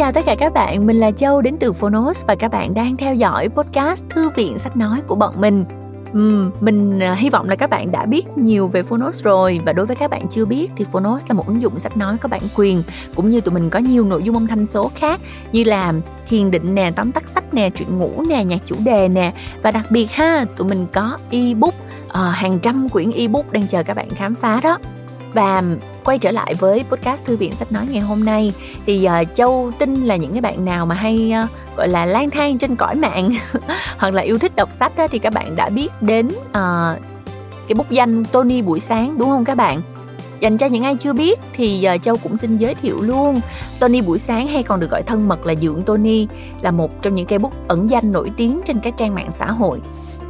chào tất cả các bạn, mình là Châu đến từ Phonos và các bạn đang theo dõi podcast Thư viện sách nói của bọn mình. Uhm, mình à, hy vọng là các bạn đã biết nhiều về Phonos rồi và đối với các bạn chưa biết thì Phonos là một ứng dụng sách nói có bản quyền cũng như tụi mình có nhiều nội dung âm thanh số khác như là thiền định nè, tóm tắt sách nè, chuyện ngủ nè, nhạc chủ đề nè và đặc biệt ha, tụi mình có ebook uh, hàng trăm quyển ebook đang chờ các bạn khám phá đó và quay trở lại với podcast thư viện sách nói ngày hôm nay. Thì uh, châu tin là những cái bạn nào mà hay uh, gọi là lang thang trên cõi mạng hoặc là yêu thích đọc sách đó, thì các bạn đã biết đến uh, cái bút danh Tony buổi sáng đúng không các bạn? Dành cho những ai chưa biết thì uh, châu cũng xin giới thiệu luôn. Tony buổi sáng hay còn được gọi thân mật là dượng Tony là một trong những cây bút ẩn danh nổi tiếng trên các trang mạng xã hội.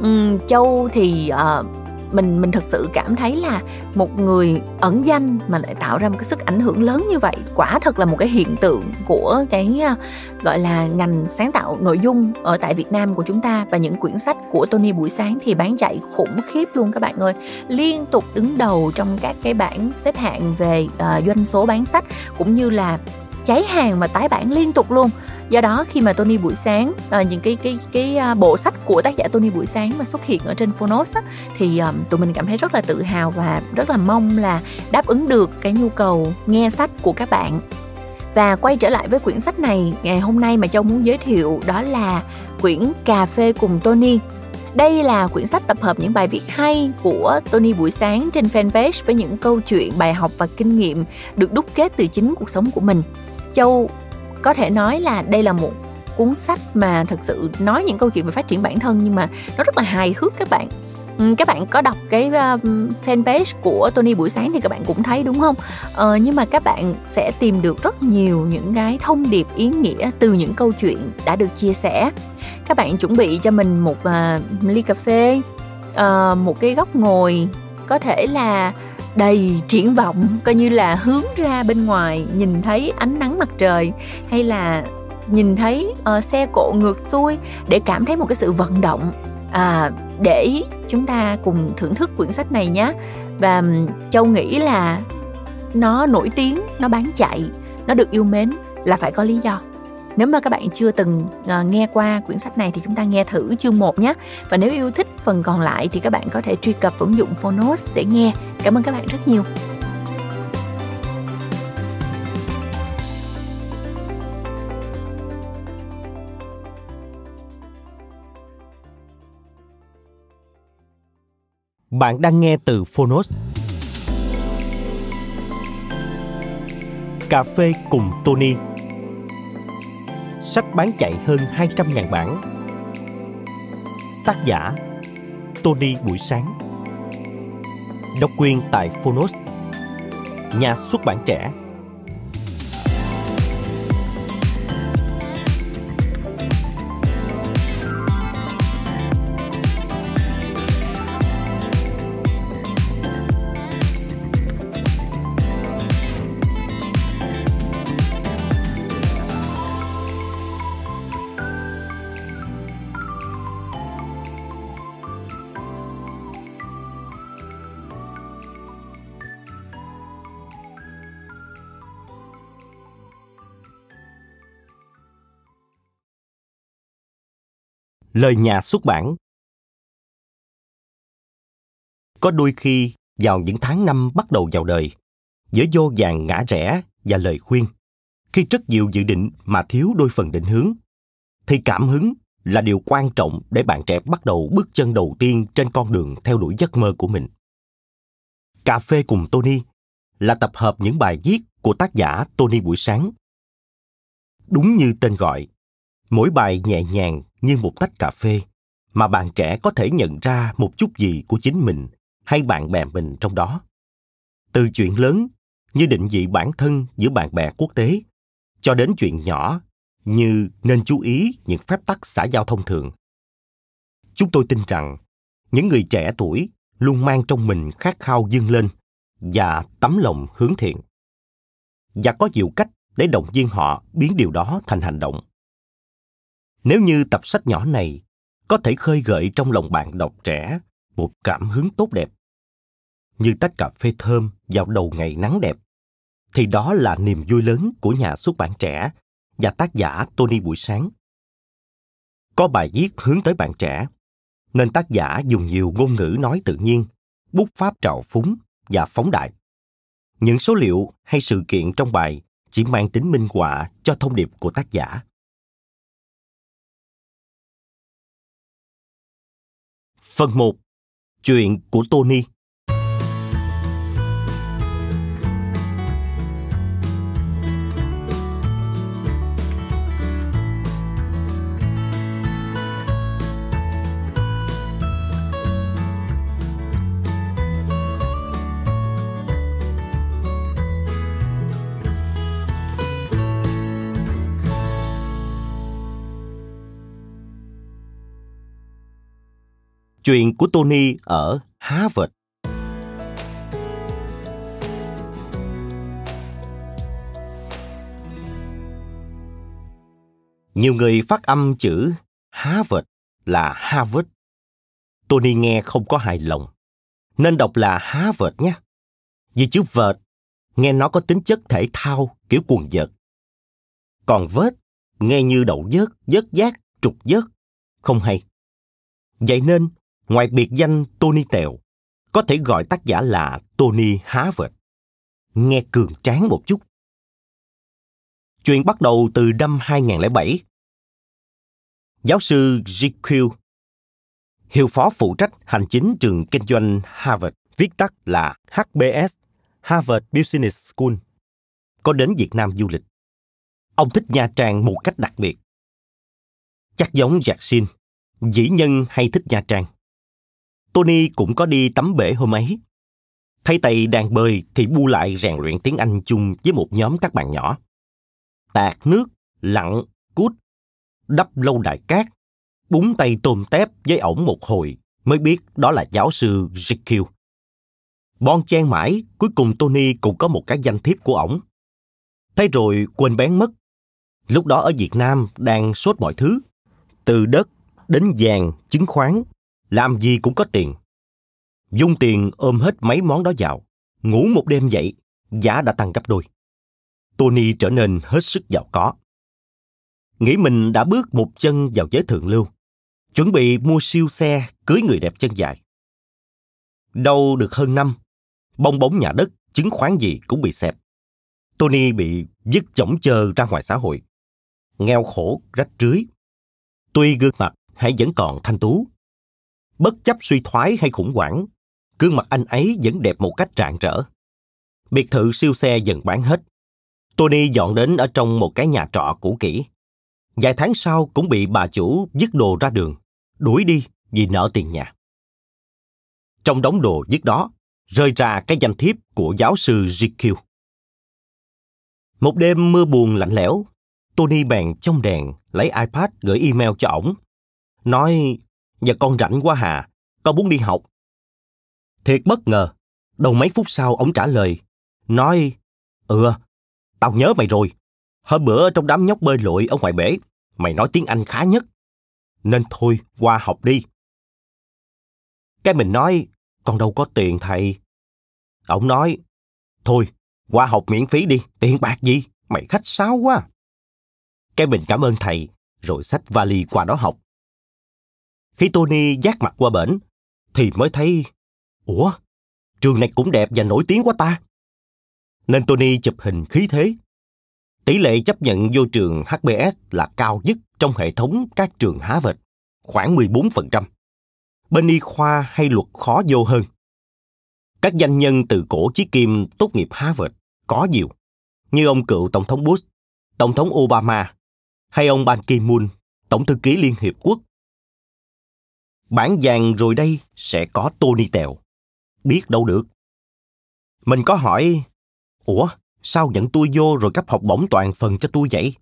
Um, châu thì uh, mình mình thật sự cảm thấy là một người ẩn danh mà lại tạo ra một cái sức ảnh hưởng lớn như vậy quả thật là một cái hiện tượng của cái ờ, gọi là ngành sáng tạo nội dung ở tại Việt Nam của chúng ta. Và những quyển sách của Tony buổi sáng thì bán chạy khủng khiếp luôn các bạn ơi. Liên tục đứng đầu trong các cái bảng xếp hạng về uh, doanh số bán sách cũng như là cháy hàng và tái bản liên tục luôn do đó khi mà Tony buổi sáng uh, những cái cái cái uh, bộ sách của tác giả Tony buổi sáng mà xuất hiện ở trên Phonos á, thì um, tụi mình cảm thấy rất là tự hào và rất là mong là đáp ứng được cái nhu cầu nghe sách của các bạn và quay trở lại với quyển sách này ngày hôm nay mà châu muốn giới thiệu đó là quyển cà phê cùng Tony đây là quyển sách tập hợp những bài viết hay của Tony buổi sáng trên fanpage với những câu chuyện, bài học và kinh nghiệm được đúc kết từ chính cuộc sống của mình. Châu có thể nói là đây là một cuốn sách mà thật sự nói những câu chuyện về phát triển bản thân nhưng mà nó rất là hài hước các bạn ừ, các bạn có đọc cái ờ, fanpage của Tony buổi sáng thì các bạn cũng thấy đúng không? Ờ, nhưng mà các bạn sẽ tìm được rất nhiều những cái thông điệp ý nghĩa từ những câu chuyện đã được chia sẻ. Các bạn chuẩn bị cho mình một uh, ly cà phê, uh, một cái góc ngồi có thể là đầy triển vọng coi như là hướng ra bên ngoài nhìn thấy ánh nắng mặt trời hay là nhìn thấy uh, xe cộ ngược xuôi để cảm thấy một cái sự vận động. À, để chúng ta cùng thưởng thức quyển sách này nhé. Và châu nghĩ là nó nổi tiếng nó bán chạy nó được yêu mến là phải có lý do. Nếu mà các bạn chưa từng uh, nghe qua quyển sách này thì chúng ta nghe thử chương 1 nhé. Và nếu yêu thích phần còn lại thì các bạn có thể truy cập ứng dụng Phonos để nghe. Cảm ơn các bạn rất nhiều. Bạn đang nghe từ Phonos. Cà phê cùng Tony sách bán chạy hơn 200.000 bản. Tác giả Tony Buổi Sáng. Độc quyền tại Phonos Nhà xuất bản trẻ. Lời nhà xuất bản Có đôi khi vào những tháng năm bắt đầu vào đời, giữa vô vàng ngã rẽ và lời khuyên, khi rất nhiều dự định mà thiếu đôi phần định hướng, thì cảm hứng là điều quan trọng để bạn trẻ bắt đầu bước chân đầu tiên trên con đường theo đuổi giấc mơ của mình. Cà phê cùng Tony là tập hợp những bài viết của tác giả Tony buổi sáng. Đúng như tên gọi, mỗi bài nhẹ nhàng như một tách cà phê, mà bạn trẻ có thể nhận ra một chút gì của chính mình hay bạn bè mình trong đó. Từ chuyện lớn, như định vị bản thân giữa bạn bè quốc tế, cho đến chuyện nhỏ, như nên chú ý những phép tắc xã giao thông thường. Chúng tôi tin rằng, những người trẻ tuổi luôn mang trong mình khát khao dâng lên và tấm lòng hướng thiện, và có nhiều cách để động viên họ biến điều đó thành hành động nếu như tập sách nhỏ này có thể khơi gợi trong lòng bạn đọc trẻ một cảm hứng tốt đẹp, như tách cà phê thơm vào đầu ngày nắng đẹp, thì đó là niềm vui lớn của nhà xuất bản trẻ và tác giả Tony buổi sáng. Có bài viết hướng tới bạn trẻ, nên tác giả dùng nhiều ngôn ngữ nói tự nhiên, bút pháp trào phúng và phóng đại. Những số liệu hay sự kiện trong bài chỉ mang tính minh họa cho thông điệp của tác giả. Phần 1. Chuyện của Tony Chuyện của Tony ở Harvard. Nhiều người phát âm chữ Harvard là Harvard. Tony nghe không có hài lòng, nên đọc là Harvard nhé. Vì chữ vợt, nghe nó có tính chất thể thao kiểu quần vợt. Còn vớt, nghe như đậu vớt, vớt giác, trục vớt, không hay. Vậy nên, Ngoài biệt danh Tony Tèo, có thể gọi tác giả là Tony Harvard. Nghe cường tráng một chút. Chuyện bắt đầu từ năm 2007. Giáo sư GQ, hiệu phó phụ trách hành chính trường kinh doanh Harvard, viết tắt là HBS, Harvard Business School, có đến Việt Nam du lịch. Ông thích Nha Trang một cách đặc biệt. Chắc giống Jackson, dĩ nhân hay thích Nha Trang. Tony cũng có đi tắm bể hôm ấy. Thấy tay đang bơi thì bu lại rèn luyện tiếng Anh chung với một nhóm các bạn nhỏ. Tạt nước, lặn, cút, đắp lâu đài cát, búng tay tôm tép với ổng một hồi mới biết đó là giáo sư Jekyll. Bon chen mãi, cuối cùng Tony cũng có một cái danh thiếp của ổng. Thế rồi quên bén mất. Lúc đó ở Việt Nam đang sốt mọi thứ, từ đất đến vàng, chứng khoán, làm gì cũng có tiền. Dung tiền ôm hết mấy món đó vào, ngủ một đêm dậy, giá đã tăng gấp đôi. Tony trở nên hết sức giàu có. Nghĩ mình đã bước một chân vào giới thượng lưu, chuẩn bị mua siêu xe cưới người đẹp chân dài. Đâu được hơn năm, bong bóng nhà đất, chứng khoán gì cũng bị xẹp. Tony bị dứt chổng chơ ra ngoài xã hội. Nghèo khổ, rách rưới. Tuy gương mặt hãy vẫn còn thanh tú, bất chấp suy thoái hay khủng hoảng, gương mặt anh ấy vẫn đẹp một cách rạng rỡ. Biệt thự siêu xe dần bán hết. Tony dọn đến ở trong một cái nhà trọ cũ kỹ. Vài tháng sau cũng bị bà chủ dứt đồ ra đường, đuổi đi vì nợ tiền nhà. Trong đống đồ dứt đó, rơi ra cái danh thiếp của giáo sư GQ. Một đêm mưa buồn lạnh lẽo, Tony bèn trong đèn lấy iPad gửi email cho ổng. Nói Giờ con rảnh quá hà, con muốn đi học. Thiệt bất ngờ, đầu mấy phút sau ông trả lời, nói, Ừ, tao nhớ mày rồi. Hôm bữa trong đám nhóc bơi lội ở ngoài bể, mày nói tiếng Anh khá nhất. Nên thôi, qua học đi. Cái mình nói, con đâu có tiền thầy. Ông nói, thôi, qua học miễn phí đi, tiền bạc gì, mày khách sáo quá. Cái mình cảm ơn thầy, rồi xách vali qua đó học. Khi Tony giác mặt qua bển, thì mới thấy, Ủa, trường này cũng đẹp và nổi tiếng quá ta. Nên Tony chụp hình khí thế. Tỷ lệ chấp nhận vô trường HBS là cao nhất trong hệ thống các trường Harvard, khoảng 14%. Bên y khoa hay luật khó vô hơn. Các danh nhân từ cổ chí kim tốt nghiệp Harvard có nhiều, như ông cựu Tổng thống Bush, Tổng thống Obama, hay ông Ban Ki-moon, Tổng thư ký Liên Hiệp Quốc bản vàng rồi đây sẽ có Tony Tèo. Biết đâu được. Mình có hỏi, Ủa, sao nhận tôi vô rồi cấp học bổng toàn phần cho tôi vậy?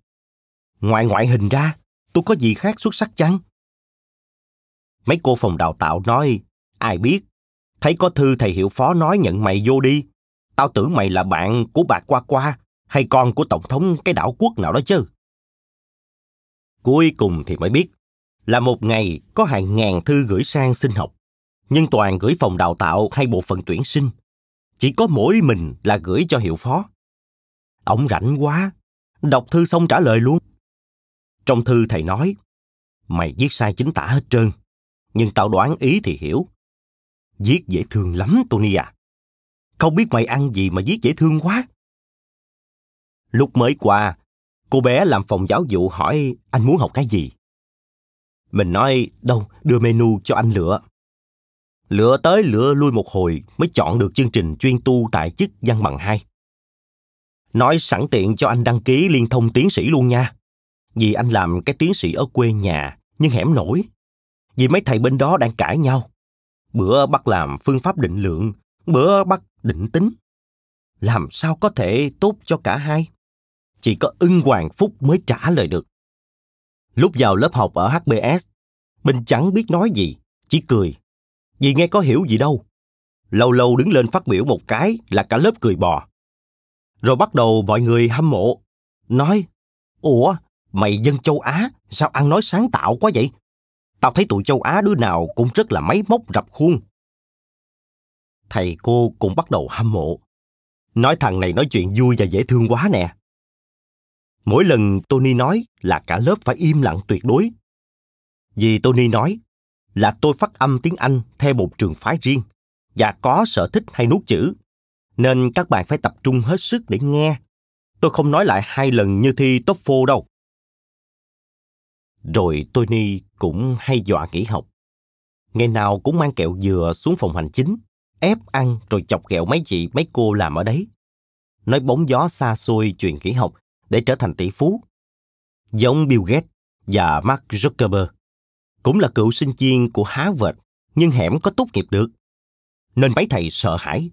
Ngoài ngoại hình ra, tôi có gì khác xuất sắc chăng? Mấy cô phòng đào tạo nói, ai biết, thấy có thư thầy hiệu phó nói nhận mày vô đi. Tao tưởng mày là bạn của bà Qua Qua hay con của tổng thống cái đảo quốc nào đó chứ. Cuối cùng thì mới biết, là một ngày có hàng ngàn thư gửi sang xin học, nhưng toàn gửi phòng đào tạo hay bộ phận tuyển sinh. Chỉ có mỗi mình là gửi cho hiệu phó. Ông rảnh quá, đọc thư xong trả lời luôn. Trong thư thầy nói, mày viết sai chính tả hết trơn, nhưng tao đoán ý thì hiểu. Viết dễ thương lắm, Tony à. Không biết mày ăn gì mà viết dễ thương quá. Lúc mới qua, cô bé làm phòng giáo vụ hỏi anh muốn học cái gì. Mình nói, đâu, đưa menu cho anh lựa. Lựa tới lựa lui một hồi mới chọn được chương trình chuyên tu tại chức văn bằng hai. Nói sẵn tiện cho anh đăng ký liên thông tiến sĩ luôn nha. Vì anh làm cái tiến sĩ ở quê nhà, nhưng hẻm nổi. Vì mấy thầy bên đó đang cãi nhau. Bữa bắt làm phương pháp định lượng, bữa bắt định tính. Làm sao có thể tốt cho cả hai? Chỉ có ưng hoàng phúc mới trả lời được. Lúc vào lớp học ở HBS, mình chẳng biết nói gì, chỉ cười. Vì nghe có hiểu gì đâu. Lâu lâu đứng lên phát biểu một cái là cả lớp cười bò. Rồi bắt đầu mọi người hâm mộ, nói, Ủa, mày dân châu Á, sao ăn nói sáng tạo quá vậy? Tao thấy tụi châu Á đứa nào cũng rất là máy móc rập khuôn. Thầy cô cũng bắt đầu hâm mộ. Nói thằng này nói chuyện vui và dễ thương quá nè. Mỗi lần Tony nói là cả lớp phải im lặng tuyệt đối. Vì Tony nói là tôi phát âm tiếng Anh theo một trường phái riêng và có sở thích hay nuốt chữ. Nên các bạn phải tập trung hết sức để nghe. Tôi không nói lại hai lần như thi TOEFL đâu. Rồi Tony cũng hay dọa nghỉ học. Ngày nào cũng mang kẹo dừa xuống phòng hành chính, ép ăn rồi chọc ghẹo mấy chị mấy cô làm ở đấy. Nói bóng gió xa xôi chuyện nghỉ học để trở thành tỷ phú. Giống Bill Gates và Mark Zuckerberg, cũng là cựu sinh viên của Harvard nhưng hẻm có tốt nghiệp được. Nên mấy thầy sợ hãi.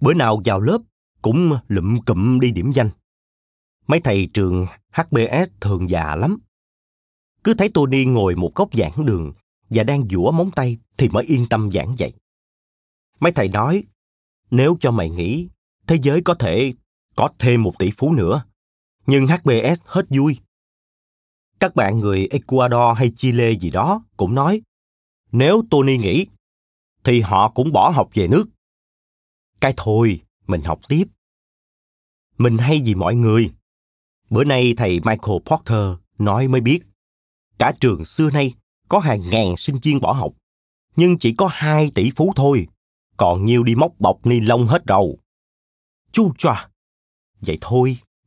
Bữa nào vào lớp cũng lụm cụm đi điểm danh. Mấy thầy trường HBS thường già lắm. Cứ thấy Tony ngồi một góc giảng đường và đang dũa móng tay thì mới yên tâm giảng dạy. Mấy thầy nói, nếu cho mày nghĩ, thế giới có thể có thêm một tỷ phú nữa nhưng HBS hết vui. Các bạn người Ecuador hay Chile gì đó cũng nói, nếu Tony nghỉ, thì họ cũng bỏ học về nước. Cái thôi, mình học tiếp. Mình hay gì mọi người. Bữa nay thầy Michael Porter nói mới biết, cả trường xưa nay có hàng ngàn sinh viên bỏ học, nhưng chỉ có hai tỷ phú thôi, còn nhiều đi móc bọc ni lông hết đầu. Chu choa, vậy thôi,